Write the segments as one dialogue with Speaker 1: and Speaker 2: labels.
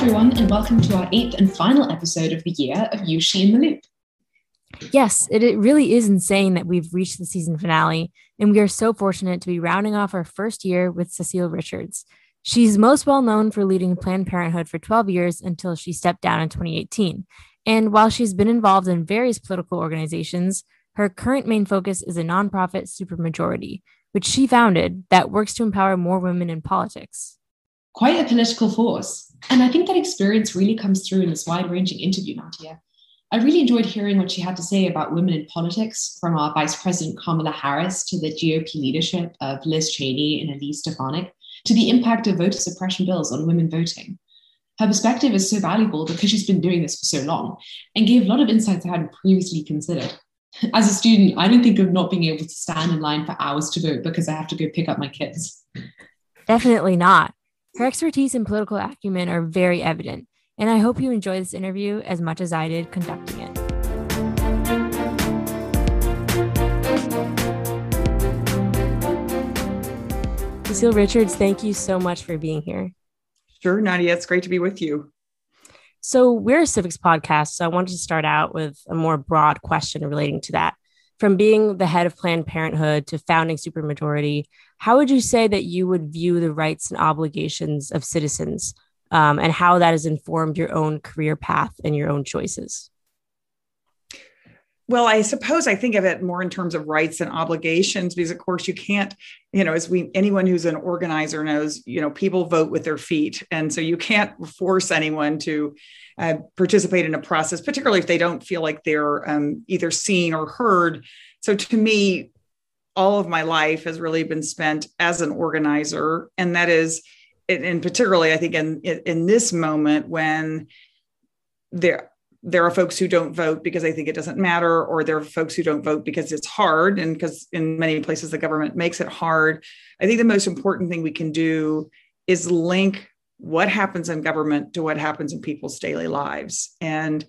Speaker 1: everyone, and welcome to our eighth and final episode of the year of You, She, in the Loop.
Speaker 2: Yes, it, it really is insane that we've reached the season finale, and we are so fortunate to be rounding off our first year with Cecile Richards. She's most well known for leading Planned Parenthood for 12 years until she stepped down in 2018. And while she's been involved in various political organizations, her current main focus is a nonprofit supermajority, which she founded that works to empower more women in politics
Speaker 1: quite a political force. And I think that experience really comes through in this wide ranging interview, Nadia. I really enjoyed hearing what she had to say about women in politics, from our Vice President Kamala Harris to the GOP leadership of Liz Cheney and Elise Stefanik, to the impact of voter suppression bills on women voting. Her perspective is so valuable because she's been doing this for so long and gave a lot of insights I hadn't previously considered. As a student, I don't think of not being able to stand in line for hours to vote because I have to go pick up my kids.
Speaker 2: Definitely not. Her expertise and political acumen are very evident, and I hope you enjoy this interview as much as I did conducting it. Cecile Richards, thank you so much for being here.
Speaker 3: Sure, Nadia, it's great to be with you.
Speaker 2: So, we're a civics podcast, so I wanted to start out with a more broad question relating to that. From being the head of Planned Parenthood to founding Supermajority, how would you say that you would view the rights and obligations of citizens um, and how that has informed your own career path and your own choices?
Speaker 3: Well, I suppose I think of it more in terms of rights and obligations because, of course, you can't, you know, as we anyone who's an organizer knows, you know, people vote with their feet, and so you can't force anyone to uh, participate in a process, particularly if they don't feel like they're um, either seen or heard. So, to me, all of my life has really been spent as an organizer and that is and particularly i think in in this moment when there there are folks who don't vote because they think it doesn't matter or there are folks who don't vote because it's hard and because in many places the government makes it hard i think the most important thing we can do is link what happens in government to what happens in people's daily lives. And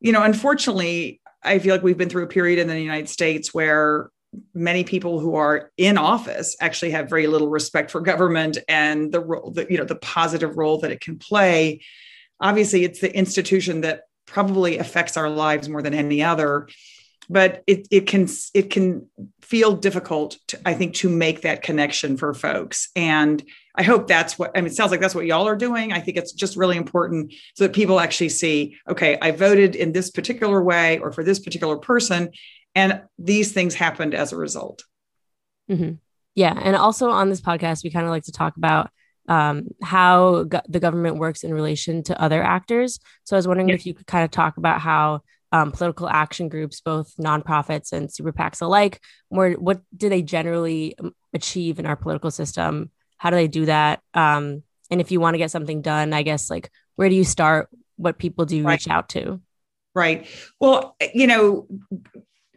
Speaker 3: you know unfortunately i feel like we've been through a period in the united states where many people who are in office actually have very little respect for government and the role that you know the positive role that it can play. Obviously it's the institution that probably affects our lives more than any other but it, it can it can feel difficult to, i think to make that connection for folks. And i hope that's what i mean it sounds like that's what y'all are doing i think it's just really important so that people actually see okay i voted in this particular way or for this particular person and these things happened as a result.
Speaker 2: Mm-hmm. Yeah. And also on this podcast, we kind of like to talk about um, how go- the government works in relation to other actors. So I was wondering if you could kind of talk about how um, political action groups, both nonprofits and super PACs alike, where what do they generally um, achieve in our political system? How do they do that? Um, and if you want to get something done, I guess like where do you start? What people do you right. reach out to?
Speaker 3: Right. Well, you know,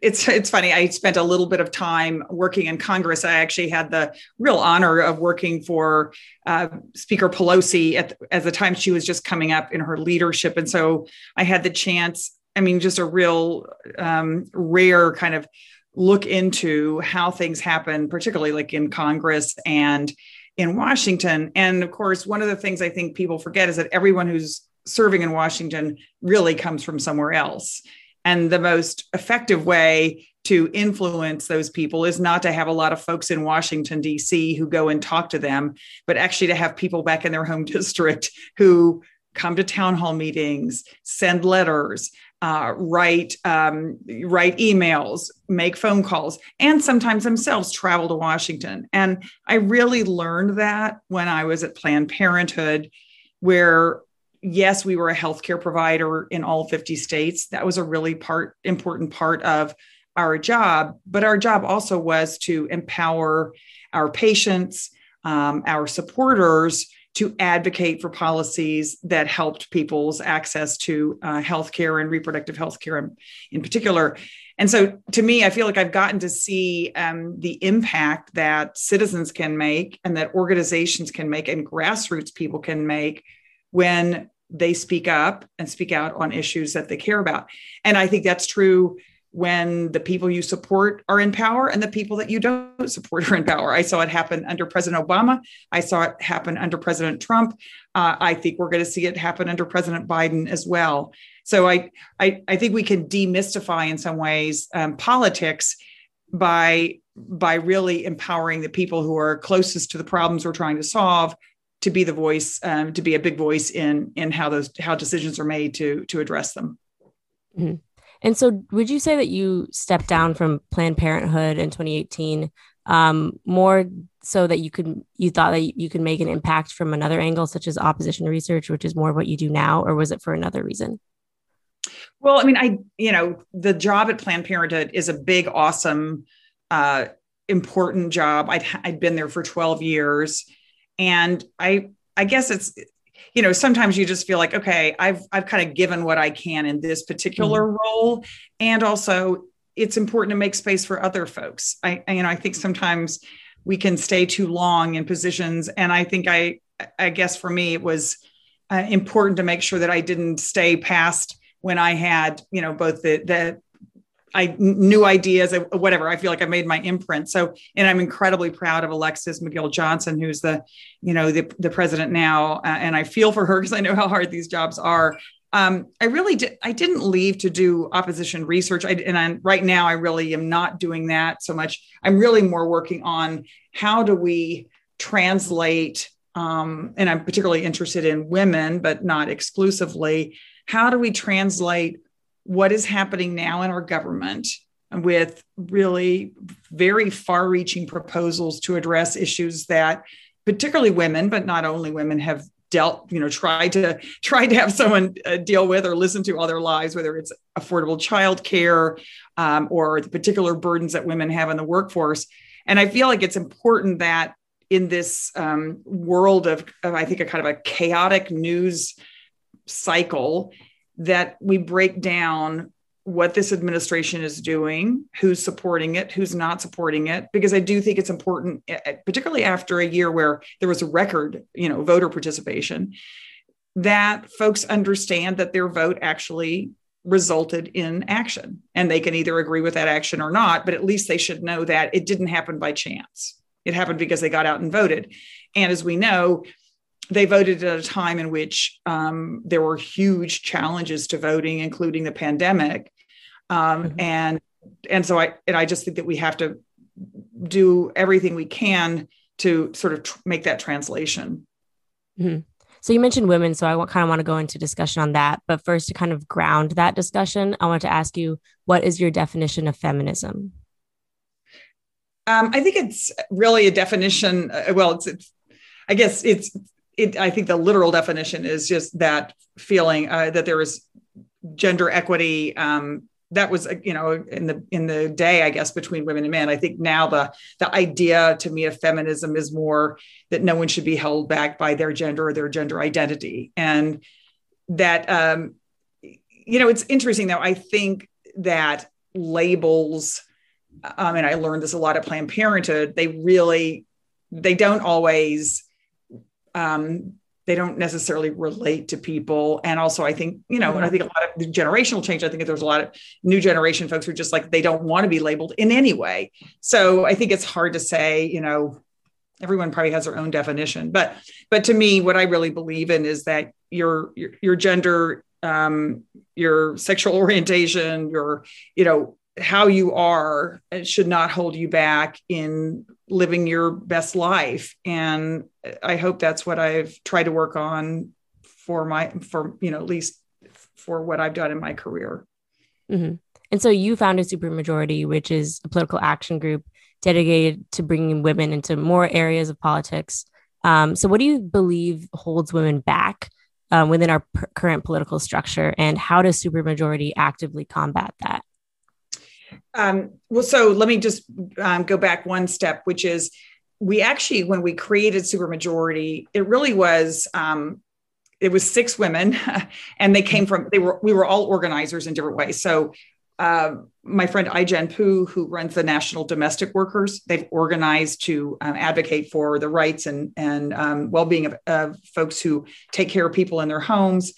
Speaker 3: it's it's funny. I spent a little bit of time working in Congress. I actually had the real honor of working for uh, Speaker Pelosi at the, at the time she was just coming up in her leadership, and so I had the chance. I mean, just a real um, rare kind of look into how things happen, particularly like in Congress and in Washington. And of course, one of the things I think people forget is that everyone who's serving in Washington really comes from somewhere else. And the most effective way to influence those people is not to have a lot of folks in Washington, D.C. who go and talk to them, but actually to have people back in their home district who come to town hall meetings, send letters, uh, write um, write emails, make phone calls, and sometimes themselves travel to Washington. And I really learned that when I was at Planned Parenthood, where yes, we were a healthcare provider in all 50 states. That was a really part important part of our job. But our job also was to empower our patients, um, our supporters to advocate for policies that helped people's access to uh, healthcare and reproductive healthcare in, in particular. And so, to me, I feel like I've gotten to see um, the impact that citizens can make and that organizations can make and grassroots people can make when they speak up and speak out on issues that they care about. And I think that's true when the people you support are in power and the people that you don't support are in power. I saw it happen under President Obama. I saw it happen under President Trump. Uh, I think we're going to see it happen under President Biden as well. So I, I, I think we can demystify in some ways um, politics by by really empowering the people who are closest to the problems we're trying to solve to be the voice, um, to be a big voice in in how those how decisions are made to to address them.
Speaker 2: Mm-hmm. And so, would you say that you stepped down from Planned Parenthood in 2018 um, more so that you could you thought that you could make an impact from another angle, such as opposition research, which is more what you do now, or was it for another reason?
Speaker 3: Well, I mean, I you know the job at Planned Parenthood is a big, awesome, uh, important job. I'd I'd been there for 12 years, and I I guess it's you know sometimes you just feel like okay i've i've kind of given what i can in this particular mm-hmm. role. And also it's important to make space for other folks. I, you know i think sometimes we can stay too long in positions. And i think i i guess for me it was uh, important to make sure that i didn't stay past when i had you know both the the I new ideas, whatever. I feel like I made my imprint. So, and I'm incredibly proud of Alexis McGill Johnson, who's the, you know, the, the president now. Uh, and I feel for her because I know how hard these jobs are. Um, I really did. I didn't leave to do opposition research. I, and I, right now, I really am not doing that so much. I'm really more working on how do we translate, um, and I'm particularly interested in women, but not exclusively. How do we translate what is happening now in our government with really very far reaching proposals to address issues that particularly women but not only women have dealt you know tried to tried to have someone uh, deal with or listen to all their lives whether it's affordable child care um, or the particular burdens that women have in the workforce. And i feel like it's important that in this um, world of, of i think a kind of a chaotic news cycle that we break down what this administration is doing, who's supporting it, who's not supporting it, because I do think it's important, eh, eh, particularly after a year where there was a record, you know, voter participation, that folks understand that their vote actually resulted in action. And they can either agree with that action or not, but at least they should know that it didn't happen by chance. It happened because they got out and voted. And as we know, they voted at a time in which um, there were huge challenges to voting, including the pandemic, um, mm-hmm. and and so I and I just think that we have to do everything we can to sort of tr- make that translation.
Speaker 2: Mm-hmm. So you mentioned women, so I kind of want to go into discussion on that. But first, to kind of ground that discussion, I want to ask you, what is your definition of feminism?
Speaker 3: Um, I think it's really a definition. Uh, well, it's, it's I guess it's it, I think the literal definition is just that feeling uh, that there is gender equity. Um, that was, uh, you know, in the in the day, I guess, between women and men. I think now the the idea to me of feminism is more that no one should be held back by their gender or their gender identity, and that, um, you know, it's interesting though. I think that labels. Um, and I learned this a lot at Planned Parenthood. They really, they don't always um, they don't necessarily relate to people. And also, I think, you know, mm-hmm. and I think a lot of the generational change, I think there's a lot of new generation folks who are just like, they don't want to be labeled in any way. So I think it's hard to say, you know, everyone probably has their own definition. But, but to me, what I really believe in is that your, your, your gender, um, your sexual orientation, your, you know, how you are should not hold you back in living your best life. And i hope that's what i've tried to work on for my for you know at least for what i've done in my career.
Speaker 2: Mm-hmm. and so you founded supermajority which is a political action group dedicated to bringing women into more areas of politics. Um, so what do you believe holds women back um, within our p- current political structure? And how does supermajority actively combat that
Speaker 3: um, well, so let me just um, go back one step, which is we actually, when we created Supermajority, it really was um, it was six women, and they came from they were we were all organizers in different ways. So uh, my friend Ai-jen Poo, who runs the National Domestic Workers, they've organized to um, advocate for the rights and and um, well-being of, of, folks who take care of people in their homes.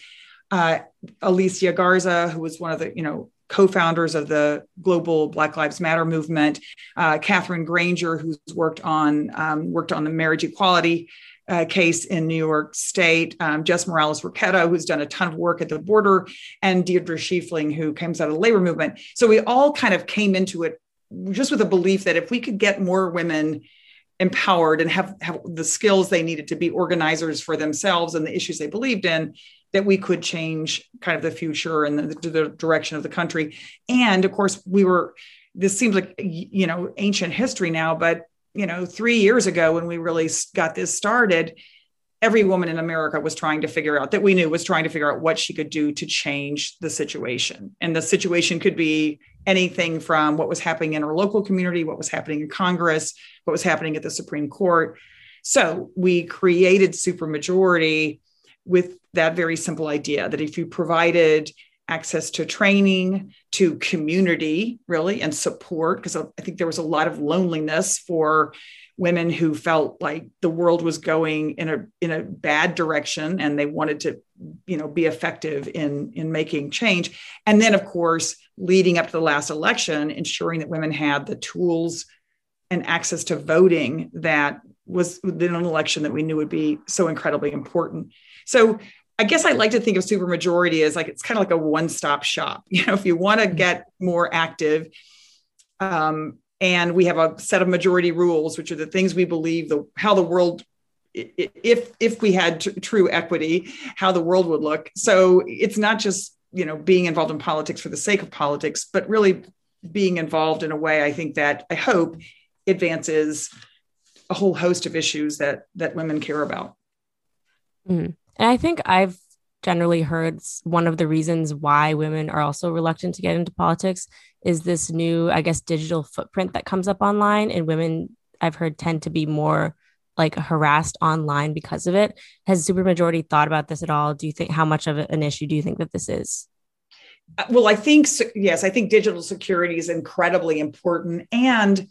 Speaker 3: Uh, Alicia Garza, who was one of the you know co-founders of the global Black Lives Matter movement. Uh, Katherine Grainger, who's worked on um, worked on the marriage equality uh, case in New York State, um, Jess Morales Rocketto, who's done a ton of work at the border, and Deirdre Schifeling, who comes out of the labor movement. So we all kind of came into it just with a belief that if we could get more women empowered and have, have the skills they needed to be organizers for themselves and the issues they believed in, that we could change kind of the future and the, the direction of the country. And of course, we were, this seems like, you know, ancient history now, but, you know, three years ago when we really got this started, every woman in America was trying to figure out that we knew was trying to figure out what she could do to change the situation. And the situation could be anything from what was happening in her local community, what was happening in Congress, what was happening at the Supreme Court. So we created supermajority with that very simple idea that if you provided access to training, to community, really, and support, because I think there was a lot of loneliness for women who felt like the world was going in a in a bad direction and they wanted to you know be effective in in making change. And then of course leading up to the last election ensuring that women had the tools and access to voting that was within an election that we knew would be so incredibly important so I guess I like to think of supermajority as like it's kind of like a one-stop shop. You know, if you want to mm-hmm. get more active, um, and we have a set of majority rules, which are the things we believe the how the world, if if we had t- true equity, how the world would look. So it's not just you know being involved in politics for the sake of politics, but really being involved in a way I think that I hope advances a whole host of issues that that women care about.
Speaker 2: Mm. And I think I've generally heard one of the reasons why women are also reluctant to get into politics is this new, I guess, digital footprint that comes up online. And women, I've heard, tend to be more like harassed online because of it. Has supermajority thought about this at all? Do you think how much of an issue do you think that this is?
Speaker 3: Uh, well, I think yes, I think digital security is incredibly important, and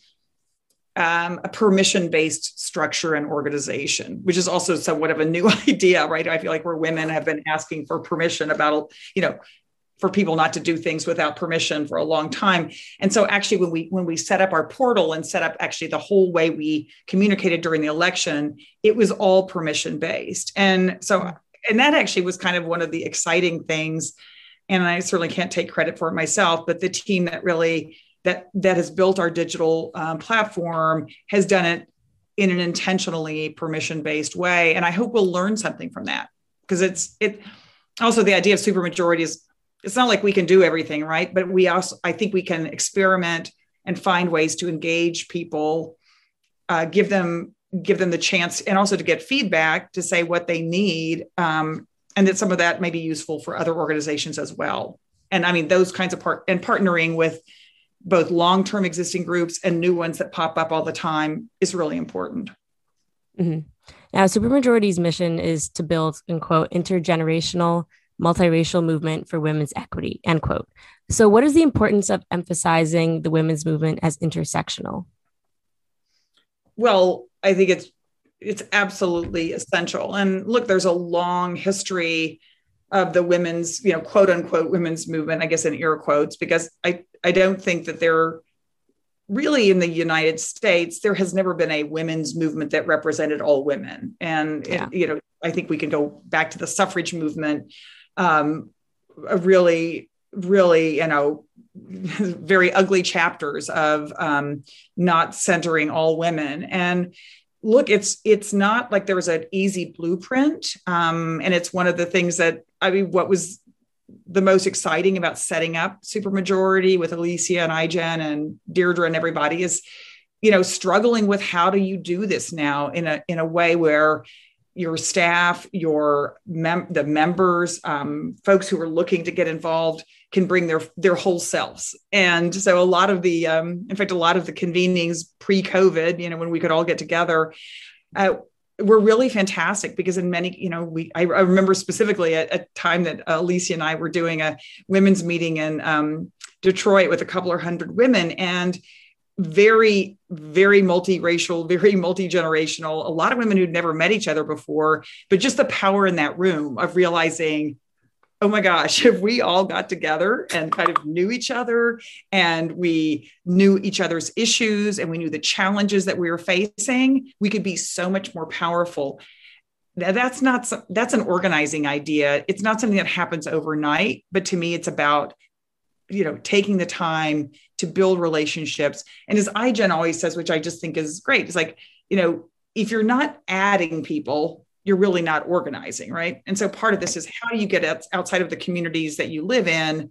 Speaker 3: um, a permission based structure and organization, which is also somewhat of a new idea, right? I feel like where women have been asking for permission about, you know, for people not to do things without permission for a long time. And so actually when we when we set up our portal and set up actually the whole way we communicated during the election, it was all permission based. And so and that actually was kind of one of the exciting things and I certainly can't take credit for it myself, but the team that really that that has built our digital um, platform has done it in an intentionally permission based way. And i hope we'll learn something from that. Because it's it also the idea of supermajority is it's not like we can do everything right? But we also i think we can experiment and find ways to engage people uh, give them give them the chance and also to get feedback to say what they need um, and that some of that may be useful for other organizations as well. And i mean those kinds of part and partnering with both long term existing groups and new ones that pop up all the time is really important.
Speaker 2: Mm-hmm. Now, Supermajority's mission is to build, in quote, intergenerational, multiracial movement for women's equity, end quote. So, what is the importance of emphasizing the women's movement as intersectional?
Speaker 3: Well, I think it's it's absolutely essential. And look, there's a long history of the women's, you know, quote unquote women's movement, I guess in air quotes, because I, I don't think that there really in the United States, there has never been a women's movement that represented all women. And, yeah. it, you know, I think we can go back to the suffrage movement, um, a really, really, you know, very ugly chapters of um, not centering all women. And look it's it's not like there was an easy blueprint um, and it's one of the things that i mean what was the most exciting about setting up supermajority with alicia and Ai-jen and deirdre and everybody is you know struggling with how do you do this now in a in a way where your staff, your mem- the members, um, folks who are looking to get involved can bring their their whole selves. And so a lot of the, um, in fact, a lot of the convenings pre-COVID, you know, when we could all get together, uh, were really fantastic because in many, you know, we I, I remember specifically at a time that Alicia and I were doing a women's meeting in um, Detroit with a couple of hundred women and very very multiracial very multi-generational a lot of women who'd never met each other before but just the power in that room of realizing oh my gosh, if we all got together and kind of knew each other and we knew each other's issues and we knew the challenges that we were facing, we could be so much more powerful. That's not that's an organizing idea. It's not something that happens overnight, but to me, it's about you know taking the time to build relationships. And as Ai-jen always says, which I just think is great, it's like you know if you're not adding people you're really not organizing, right? And so part of this is how do you get outside of the communities that you live in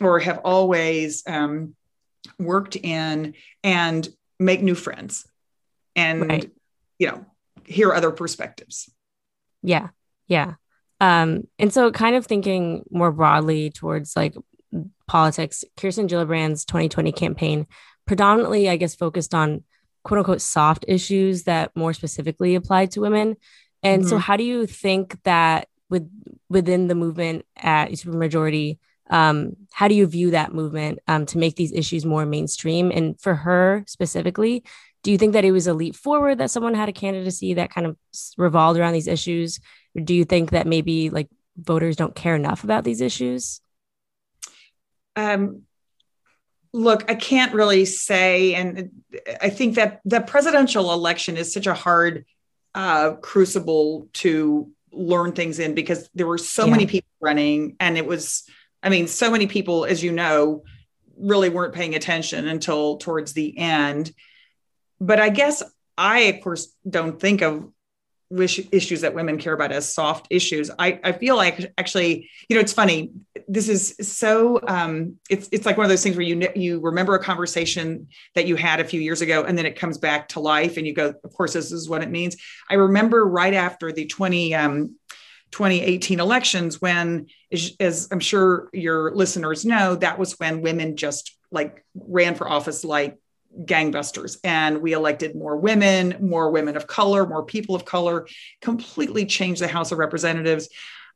Speaker 3: or have always um, worked in and make new friends and, right. you know, hear other perspectives.
Speaker 2: Yeah. Yeah. Um, and so kind of thinking more broadly towards like politics, Kirsten Gillibrand's 2020 campaign predominantly, I guess, focused on quote unquote soft issues that more specifically applied to women. And mm-hmm. so, how do you think that with within the movement at Supermajority, um, how do you view that movement um, to make these issues more mainstream? And for her specifically, do you think that it was a leap forward that someone had a candidacy that kind of revolved around these issues? Or do you think that maybe like voters don't care enough about these issues?
Speaker 3: Um, look, I can't really say. And I think that the presidential election is such a hard uh, crucible to learn things in because there were so yeah. many people running and it was i mean so many people as you know really weren't paying attention until towards the end but i guess i of course don't think of issues that women care about as soft issues. I, I feel like actually, you know, it's funny. This is so um, it's it's like one of those things where you you remember a conversation that you had a few years ago, and then it comes back to life, and you go, of course, this is what it means. I remember right after the 20 um, 2018 elections when as i'm sure your listeners know that was when women just like ran for office like gangbusters and we elected more women more women of color more people of color completely changed the house of representatives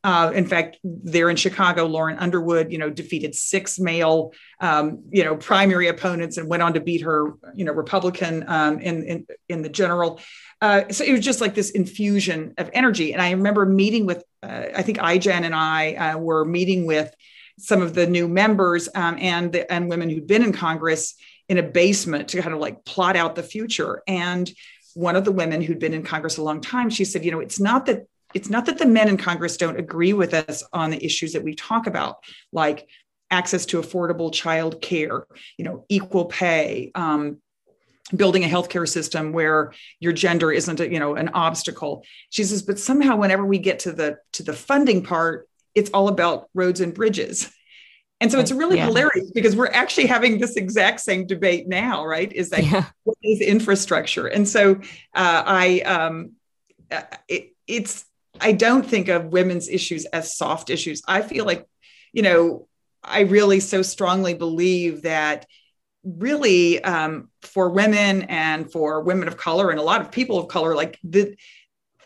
Speaker 3: uh, in fact, there in Chicago, Lauren Underwood, you know, defeated six male, um, you know, primary opponents and went on to beat her, you know, Republican um, in, in, in the general. Uh, so it was just like this infusion of energy. And I remember meeting with, uh, I think Ai-jen and I uh, were meeting with some of the new members um, and the, and women who'd been in Congress in a basement to kind of like plot out the future. And one of the women who'd been in Congress a long time, she said, you know, it's not that it's not that the men in Congress don't agree with us on the issues that we talk about, like access to affordable child care, you know, equal pay, um, building a healthcare system where your gender isn't a, you know an obstacle she says but somehow whenever we get to the to the funding part it's all about roads and bridges and so it's really yeah. hilarious because we're actually having this exact same debate now, right? Is that yeah. what is infrastructure? And so uh, I, um, uh, it, it's, I don't think of women's issues as soft issues. I feel like, you know, I really so strongly believe that really um, for women and for women of color and a lot of people of color, like the,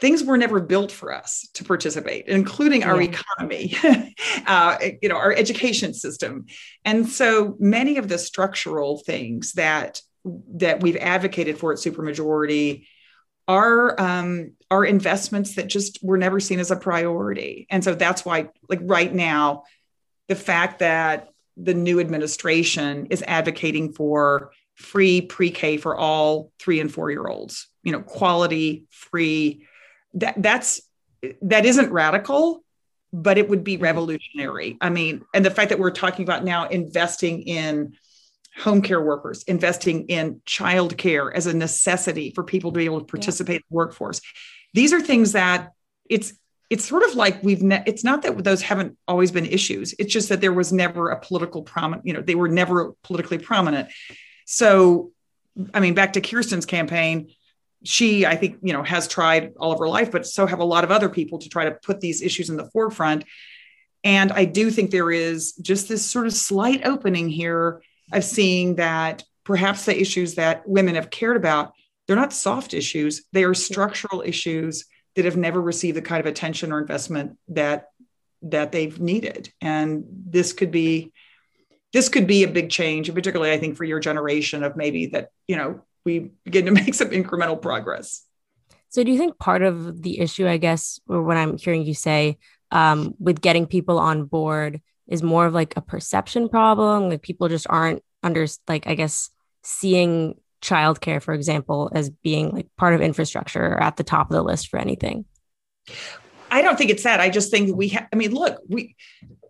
Speaker 3: things were never built for us to participate, including our yeah. economy, uh, you know, our education system. And so many of the structural things that that we've advocated for at supermajority are um, are investments that just were never seen as a priority. And so that's why, like right now, the fact that the new administration is advocating for free pre-K for all three and four year olds, you know, quality free that that's that isn't radical but it would be mm-hmm. revolutionary i mean and the fact that we're talking about now investing in home care workers investing in child care as a necessity for people to be able to participate yeah. in the workforce these are things that it's it's sort of like we've ne- it's not that those haven't always been issues it's just that there was never a political prominent you know they were never politically prominent so i mean back to kirsten's campaign she, I think, you know, has tried all of her life, but so have a lot of other people to try to put these issues in the forefront. And I do think there is just this sort of slight opening here of seeing that perhaps the issues that women have cared about, they're not soft issues, they are structural issues that have never received the kind of attention or investment that that they've needed. And this could be this could be a big change, particularly I think for your generation of maybe that, you know, we begin to make some incremental progress.
Speaker 2: So, do you think part of the issue, I guess, or what I'm hearing you say, um, with getting people on board is more of like a perception problem. Like people just aren't under like I guess seeing childcare, for example, as being like part of infrastructure or at the top of the list for anything.
Speaker 3: I don't think it's that. I just think we have. I mean, look, we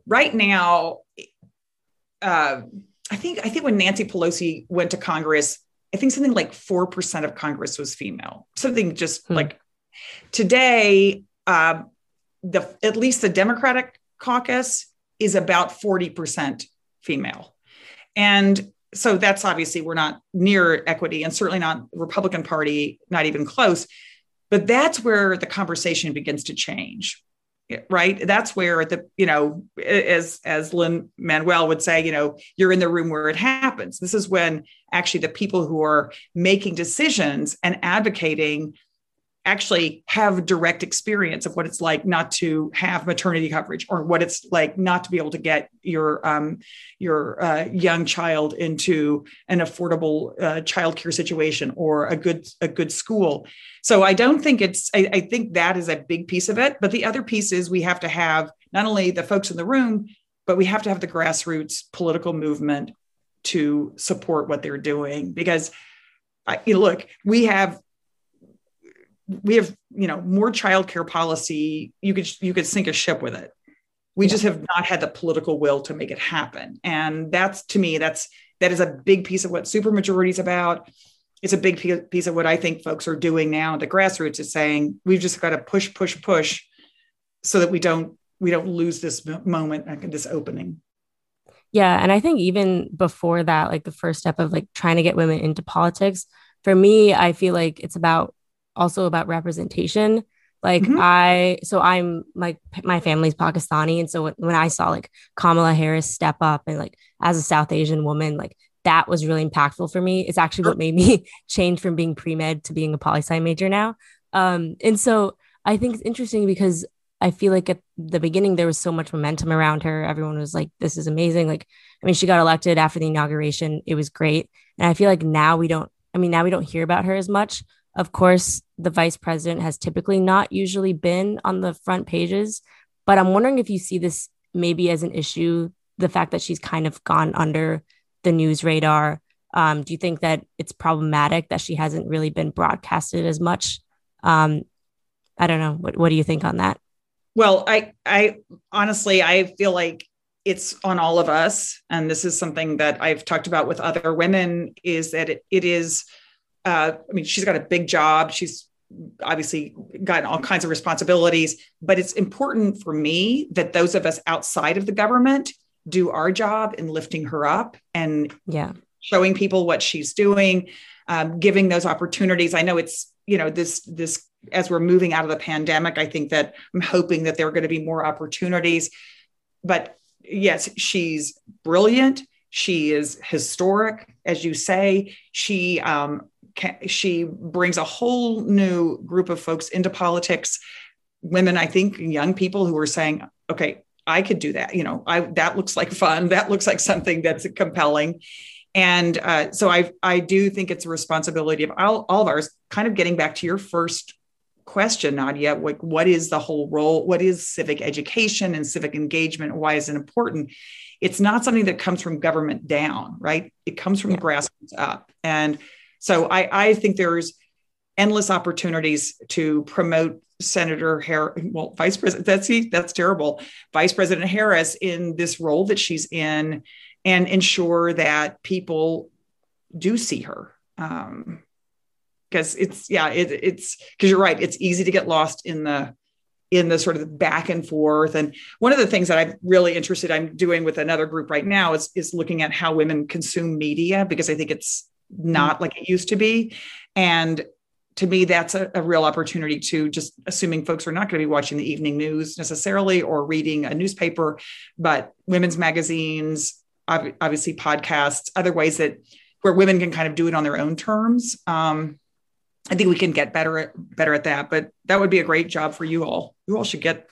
Speaker 3: right now. Uh, I think I think when Nancy Pelosi went to Congress, I think something like four percent of Congress was female. Something just hmm. like today, uh, the at least the Democratic caucus is about 40% female. And so that's obviously we're not near equity and certainly not Republican Party, not even close. But that's where the conversation begins to change. Right. That's where the, you know, as as Lin-Manuel would say, you know, you're in the room where it happens. This is when actually the people who are making decisions and advocating actually have direct experience of what it's like not to have maternity coverage or what it's like not to be able to get your um, your uh, young child into an affordable uh, childcare situation or a good a good school. So I don't think it's I, I think that is a big piece of it. But the other piece is we have to have not only the folks in the room, but we have to have the grassroots political movement to support what they're doing because. I, look, we have we have you know more childcare policy. You could you could sink a ship with it. We just have not had the political will to make it happen. And that's to me that's that is a big piece of what supermajority is about. It's a big piece of what i think folks are doing now the grassroots is saying we've just got to push push push so that we don't we don't lose this moment and this opening.
Speaker 2: Yeah and i think even before that like the first step of like trying to get women into politics for me i feel like it's about also about representation. Like mm-hmm. I, so I'm like my family's Pakistani, and so when I saw like Kamala Harris step up and like as a South Asian woman, like that was really impactful for me. It's actually what made me change from being pre med to being a poli sci major now. Um, and so I think it's interesting because I feel like at the beginning there was so much momentum around her. Everyone was like, "This is amazing!" Like, I mean, she got elected after the inauguration. It was great, and I feel like now we don't. I mean, now we don't hear about her as much. Of course, the vice president has typically not usually been on the front pages, but I'm wondering if you see this maybe as an issue the fact that she's kind of gone under the news radar. Um, do you think that it's problematic that she hasn't really been broadcasted as much? Um, I don't know. What, what do you think on that?
Speaker 3: Well, I, I honestly, I feel like it's on all of us. And this is something that I've talked about with other women is that it, it is, uh, I mean, she's got a big job. She's obviously gotten all kinds of responsibilities, but it's important for me that those of us outside of the government do our job in lifting her up and
Speaker 2: yeah,
Speaker 3: showing people what she's doing, um, giving those opportunities. I know it's you know this this as we're moving out of the pandemic. I think that I'm hoping that there are going to be more opportunities, but yes, she's brilliant. She is historic, as you say. She um, she brings a whole new group of folks into politics. Women i think young people who are saying okay i could do that you know i that looks like fun that looks like something that's compelling. And uh, so i i do think it's a responsibility of all, all of ours kind of getting back to your first question nadia like what is the whole role what is civic education and civic engagement why is it important? It's not something that comes from government down right? It comes from yeah. grassroots up. And so I, I think there's endless opportunities to promote Senator Harris, well, Vice President, that's that's terrible. Vice President Harris in this role that she's in, and ensure that people do see her. Um, because it's yeah, it, it's because you're right. It's easy to get lost in the in the sort of back and forth. And one of the things that I'm really interested, I'm doing with another group right now is is looking at how women consume media because I think it's not like it used to be. And to me, that's a, a, real opportunity to just assuming folks are not going to be watching the evening news necessarily or reading a newspaper, but women's magazines, obviously podcasts, other ways that where women can kind of do it on their own terms. Um, I think we can get better at better at that, but that would be a great job for you all. You all should get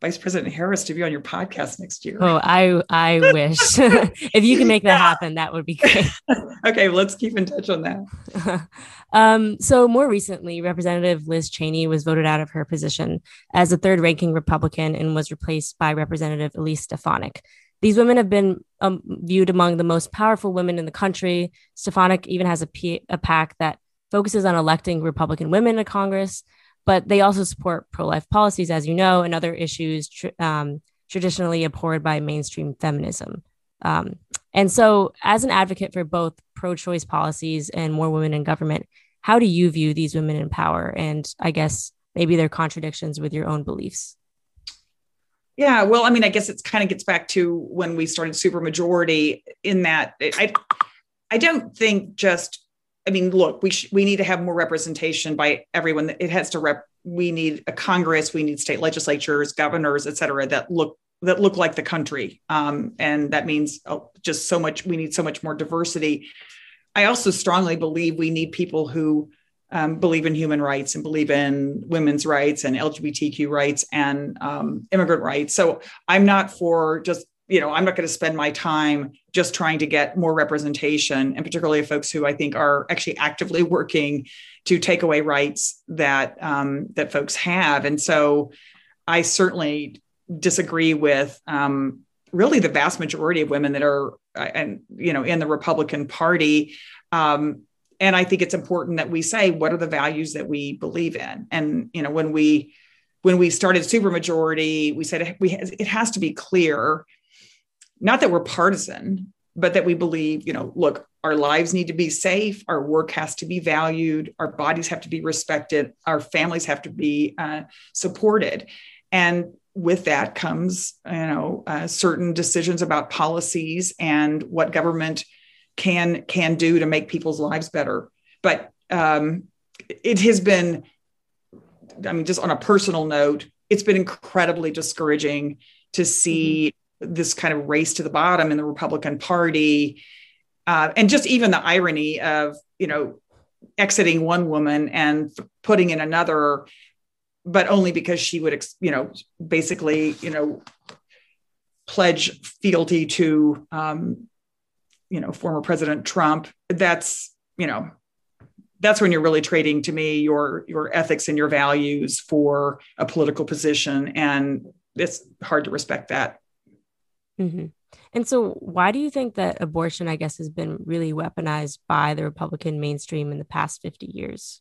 Speaker 3: Vice President Harris to be on your podcast next year.
Speaker 2: Oh, I I wish if you can make that happen, that would be great.
Speaker 3: okay, let's keep in touch on that.
Speaker 2: um, so more recently, Representative Liz Cheney was voted out of her position as a third-ranking Republican and was replaced by Representative Elise Stefanik. These women have been um, viewed among the most powerful women in the country. Stefanik even has a, P- a PAC that focuses on electing Republican women to Congress but they also support pro life policies, as you know, and other issues tr- um, traditionally abhorred by mainstream feminism. Um, and so, as an advocate for both pro choice policies and more women in government, how do you view these women in power? And I guess maybe their contradictions with your own beliefs?
Speaker 3: Yeah, well, I mean, I guess it kind of gets back to when we started supermajority in that I I don't think just I mean, look, we sh- we need to have more representation by everyone. It has to rep. We need a Congress. We need state legislatures, governors, et cetera, that look that look like the country. Um, and that means oh, just so much. We need so much more diversity. I also strongly believe we need people who um, believe in human rights and believe in women's rights and LGBTQ rights and um, immigrant rights. So I'm not for just you know, I'm not going to spend my time just trying to get more representation, and particularly folks who I think are actually actively working to take away rights that um, that folks have. And so, I certainly disagree with um, really the vast majority of women that are, uh, and you know, in the Republican Party. Um, and I think it's important that we say what are the values that we believe in. And you know, when we when we started supermajority, we said we it has to be clear not that we're partisan, but that we believe, you know, look, our lives need to be safe, our work has to be valued, our bodies have to be respected, our families have to be uh, supported. And with that comes, you know, uh, certain decisions about policies and what government can can do to make people's lives better. But um, it has been, I mean, just on a personal note, it's been incredibly discouraging to see this kind of race to the bottom in the Republican Party. Uh, and just even the irony of, you know, exiting one woman and putting in another, but only because she would, you know, basically, you know, pledge fealty to, um, you know, former President Trump. That's, you know, that's when you're really trading to me your your ethics and your values for a political position and it's hard to respect that
Speaker 2: Mm-hmm. And so, why do you think that abortion, I guess, has been really weaponized by the Republican mainstream in the past 50 years?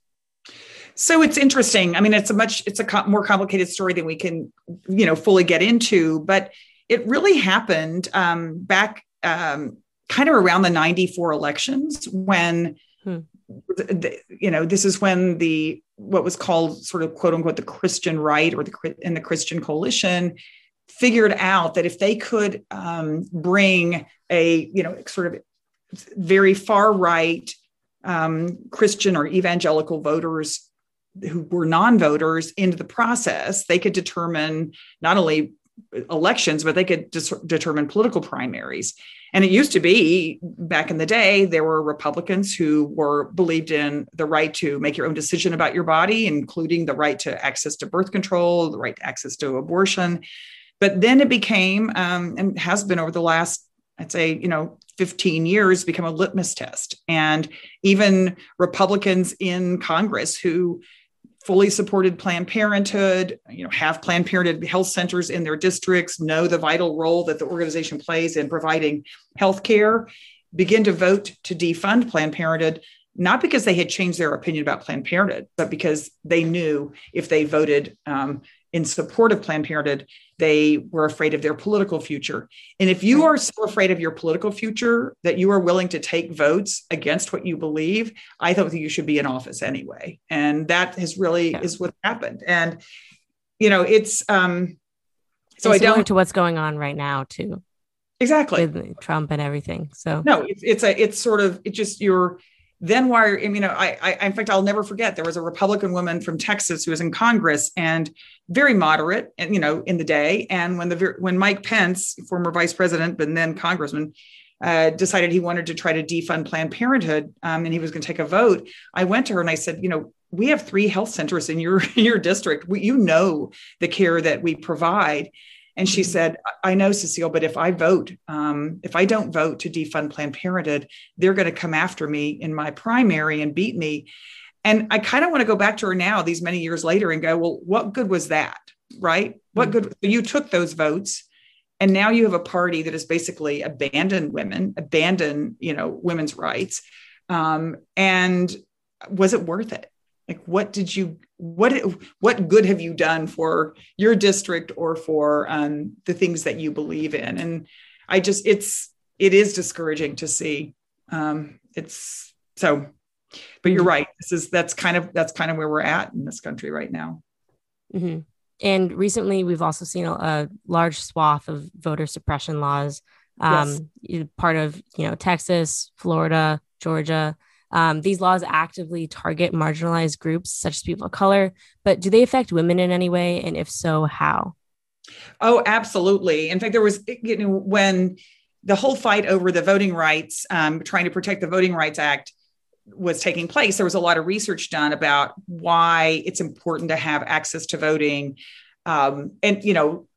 Speaker 3: So it's interesting. I mean, it's a much it's a co- more complicated story than we can, you know, fully get into. But it really happened um, back um, kind of around the '94 elections when, hmm. the, you know, this is when the what was called sort of quote unquote the Christian right or the in the Christian coalition figured out that if they could um, bring a you know sort of very far right um, Christian or evangelical voters who were non-voters into the process, they could determine not only elections, but they could dis- determine political primaries. And it used to be back in the day, there were Republicans who were believed in the right to make your own decision about your body, including the right to access to birth control, the right to access to abortion. But then it became, um, and has been over the last, I'd say, you know, 15 years, become a litmus test. And even Republicans in Congress who fully supported Planned Parenthood, you know, have Planned Parenthood health centers in their districts, know the vital role that the organization plays in providing health care, begin to vote to defund Planned Parenthood, not because they had changed their opinion about Planned Parenthood, but because they knew if they voted um, in support of Planned Parenthood, they were afraid of their political future. And if you are so afraid of your political future that you are willing to take votes against what you believe, I thought that you should be in office anyway. And that has really yeah. is what happened. And you know, it's um
Speaker 2: so it's I don't to what's going on right now too.
Speaker 3: Exactly.
Speaker 2: With Trump and everything. So
Speaker 3: no, it's, it's a it's sort of it just you're then why you know I, I in fact i'll never forget there was a republican woman from texas who was in congress and very moderate and you know in the day and when the when mike pence former vice president but then congressman uh, decided he wanted to try to defund planned parenthood um, and he was going to take a vote i went to her and i said you know we have three health centers in your your district. We, you know the care that we provide. And she said, I know, Cecile, but if I vote, um, if I don't vote to defund Planned Parenthood, they're going to come after me in my primary and beat me. And I kind of want to go back to her now, these many years later, and go, well, what good was that? Right? What mm-hmm. good? You took those votes. And now you have a party that has basically abandoned women, abandoned, you know, women's rights. Um, and was it worth it? Like what did you what what good have you done for your district or for um, the things that you believe in and i just it's it is discouraging to see um, it's so but you're mm-hmm. right this is that's kind of that's kind of where we're at in this country right now
Speaker 2: mm-hmm. and recently we've also seen a, a, large swath of voter suppression laws um, yes. part of you know texas florida georgia um, these laws actively target marginalized groups such as people of color, but do they affect women in any way? And if so, how?
Speaker 3: Oh, absolutely. In fact, there was, you know, when the whole fight over the voting rights, um, trying to protect the Voting Rights Act was taking place, there was a lot of research done about why it's important to have access to voting. Um, and, you know,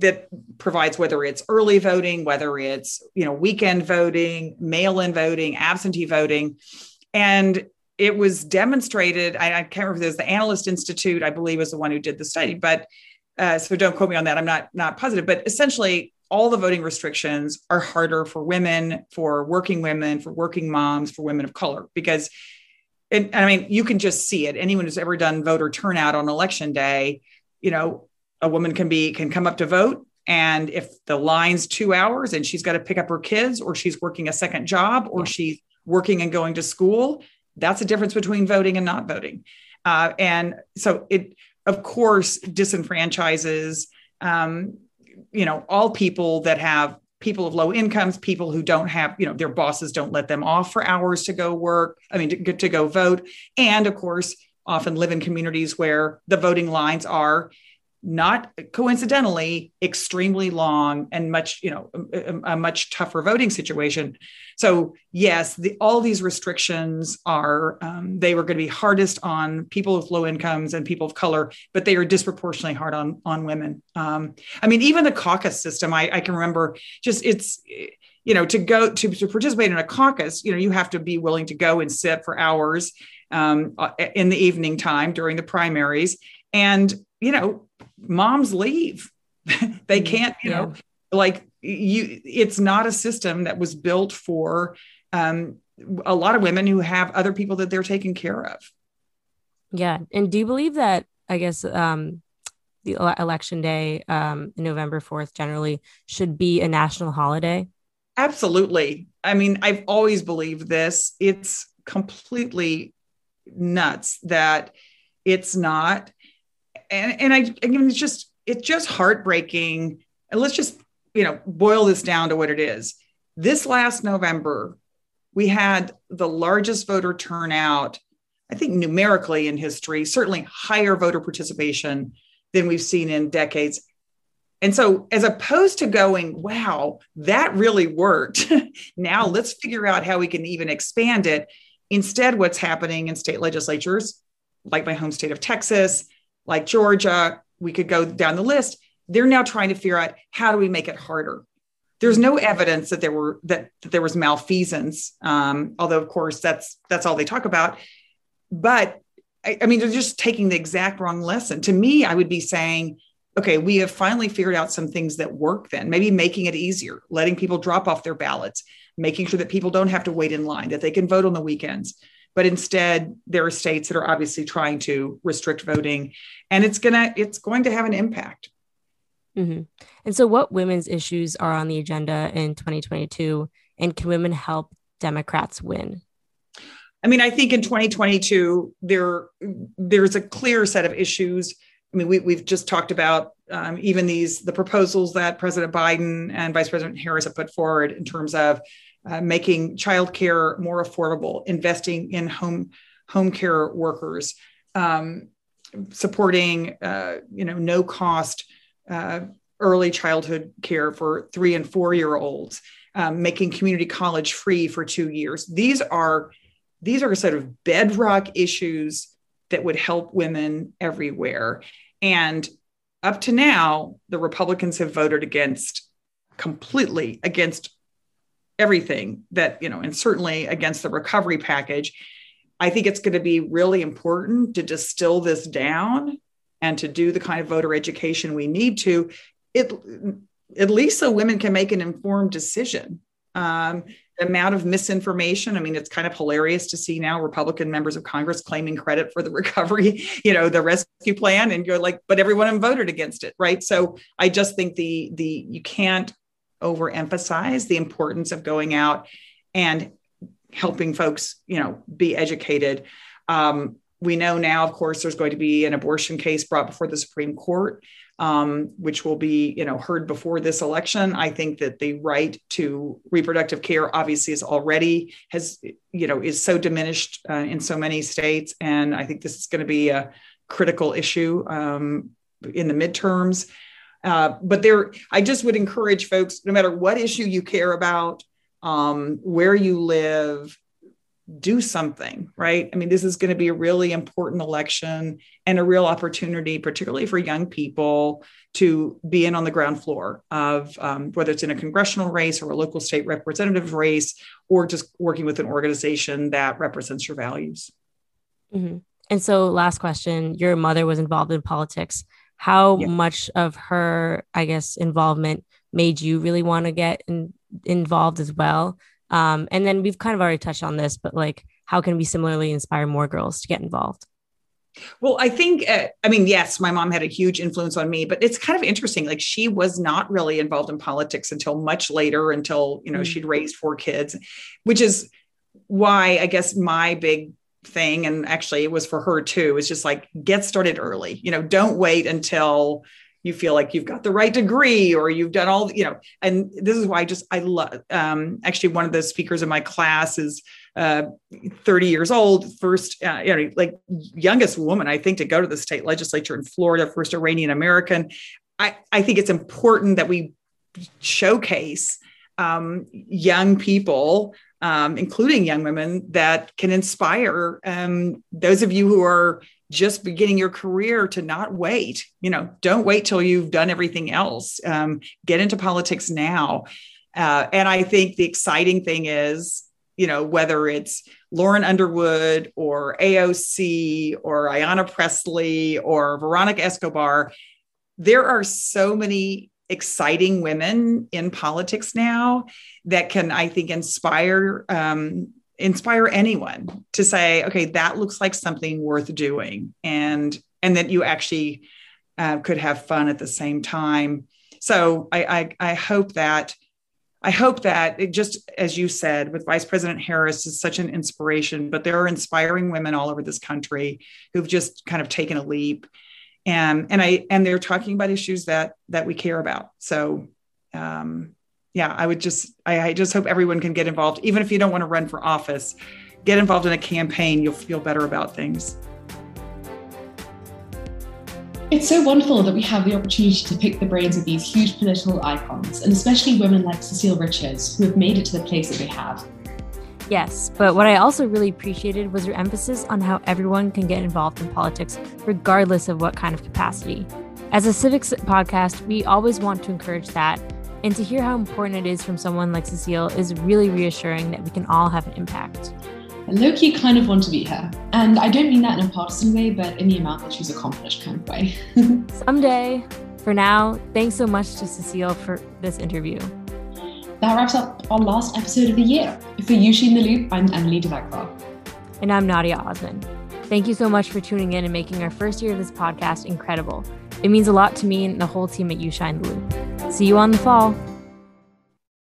Speaker 3: that provides whether it's early voting, whether it's you know weekend voting, mail-in voting, absentee voting, and it was demonstrated. I, I can't remember if it the Analyst Institute, I believe, was the one who did the study, but uh, so don't quote me on that. I'm not not positive, but essentially all the voting restrictions are harder for women, for working women, for working moms, for women of color because. And, I mean, you can just see it. Anyone who's ever done voter turnout on election day, you know, a woman can be can come up to vote. And if the line's two hours and she's got to pick up her kids or she's working a second job or she's working and going to school that's a difference between voting and not voting. Uh, and so it of course disenfranchises um, you know all people that have people of low incomes people who don't have you know their bosses don't let them off for hours to go work i mean to, to go vote. And of course often live in communities where the voting lines are not coincidentally extremely long and much you know a, a much tougher voting situation. So yes the, all these restrictions are um, they were going to be hardest on people with low incomes and people of color but they are disproportionately hard on on women. Um, i mean even the caucus system I, I can remember just it's you know to go to, to participate in a caucus you know you have to be willing to go and sit for hours um, uh, in the evening time during the primaries. And you know moms leave. they mm, can't, you yeah. know, like you, it's not a system that was built for um, a lot of women who have other people that they're taking care of.
Speaker 2: Yeah. And do you believe that, I guess, um, the election day, um, November 4th, generally should be a national holiday?
Speaker 3: Absolutely. I mean, I've always believed this. It's completely nuts that it's not and and I, mean, it's just it's just heartbreaking. And let's just you know boil this down to what it is. This last November, we had the largest voter turnout, I think numerically in history, certainly higher voter participation than we've seen in decades. And so, as opposed to going, wow, that really worked, now let's figure out how we can even expand it. Instead, what's happening in state legislatures, like my home state of Texas, like Georgia, we could go down the list. They're now trying to figure out how do we make it harder. There's no evidence that there were that, that there was malfeasance, um, although of course that's that's all they talk about. But I, I mean, they're just taking the exact wrong lesson. To me, I would be saying, okay, we have finally figured out some things that work. Then maybe making it easier, letting people drop off their ballots, making sure that people don't have to wait in line, that they can vote on the weekends but instead there are states that are obviously trying to restrict voting and it's gonna it's going to have an impact.
Speaker 2: Mm-hmm. and so what women's issues are on the agenda in 2022 and can women help democrats win?
Speaker 3: I mean i think in 2022 there there's a clear set of issues. I mean we, we've just talked about um, even these the proposals that president biden and vice president harris have put forward in terms of uh, making childcare more affordable, investing in home home care workers, um, supporting uh, you know no cost uh, early childhood care for three and four year olds, um, making community college free for two years. These are these are sort of bedrock issues that would help women everywhere. And up to now, the Republicans have voted against completely against everything that, you know, and certainly against the recovery package. I think it's going to be really important to distill this down and to do the kind of voter education we need to, it, at least so women can make an informed decision. Um, the amount of misinformation. I mean, it's kind of hilarious to see now Republican members of Congress claiming credit for the recovery, you know, the rescue plan, and you're like, but everyone voted against it, right? So I just think the the you can't overemphasize the importance of going out and helping folks, you know, be educated. Um, we know now, of course, there's going to be an abortion case brought before the Supreme Court um, which will be you know heard before this election. I think that the right to reproductive care obviously is already has you know is so diminished uh, in so many states, and I think this is going to be a critical issue um, in the midterms. Uh, but there, I just would encourage folks, no matter what issue you care about, um, where you live, do something, right? I mean, this is going to be a really important election and a real opportunity, particularly for young people, to be in on the ground floor of um, whether it's in a congressional race or a local state representative race, or just working with an organization that represents your values.
Speaker 2: Mm-hmm. And so, last question your mother was involved in politics. How yeah. much of her, I guess, involvement made you really want to get in, involved as well? Um, and then we've kind of already touched on this, but like, how can we similarly inspire more girls to get involved?
Speaker 3: Well, I think, uh, I mean, yes, my mom had a huge influence on me, but it's kind of interesting. Like, she was not really involved in politics until much later, until, you know, mm-hmm. she'd raised four kids, which is why I guess my big thing, and actually it was for her too, it's just like get started early. You know, don't wait until you feel like you've got the right degree or you've done all you know and this is why i just i love um, actually one of the speakers in my class is uh, 30 years old first uh, you know like youngest woman i think to go to the state legislature in florida first iranian american i i think it's important that we showcase um, young people um, including young women that can inspire um, those of you who are just beginning your career to not wait you know don't wait till you've done everything else. Um, get into politics now. Uh, and i think the exciting thing is you know whether it's lauren underwood or aoc or ayanna pressley or veronica escobar there are so many exciting women in politics now that can i think inspire um, inspire anyone to say okay that looks like something worth doing. And and that you actually uh, could have fun at the same time. So I, I i hope that i hope that it just as you said with vice president harris is such an inspiration but there are inspiring women all over this country who've just kind of taken a leap and and i and they're talking about issues that that we care about so um yeah, I would just, I, I just hope everyone can get involved. Even if you don't want to run for office, get involved in a campaign. You'll feel better about things.
Speaker 1: It's so wonderful that we have the opportunity to pick the brains of these huge political icons, and especially women like Cecile Richards, who have made it to the place that they have.
Speaker 2: Yes, but what I also really appreciated was your emphasis on how everyone can get involved in politics, regardless of what kind of capacity. As a civics podcast, we always want to encourage that, and to hear how important it is from someone like Cecile is really reassuring that we can all have an impact.
Speaker 1: low key kind of want to be her. And I don't mean that in a partisan way, but in the amount that she's accomplished kind of way.
Speaker 2: Someday. For now, thanks so much to Cecile for this interview.
Speaker 1: That wraps up our last episode of the year. For USC in the Loop, I'm Emily DeVecqua.
Speaker 2: And I'm Nadia Osman. Thank you so much for tuning in and making our first year of this podcast incredible. It means a lot to me and the whole team at USC in the Loop. See you on the fall.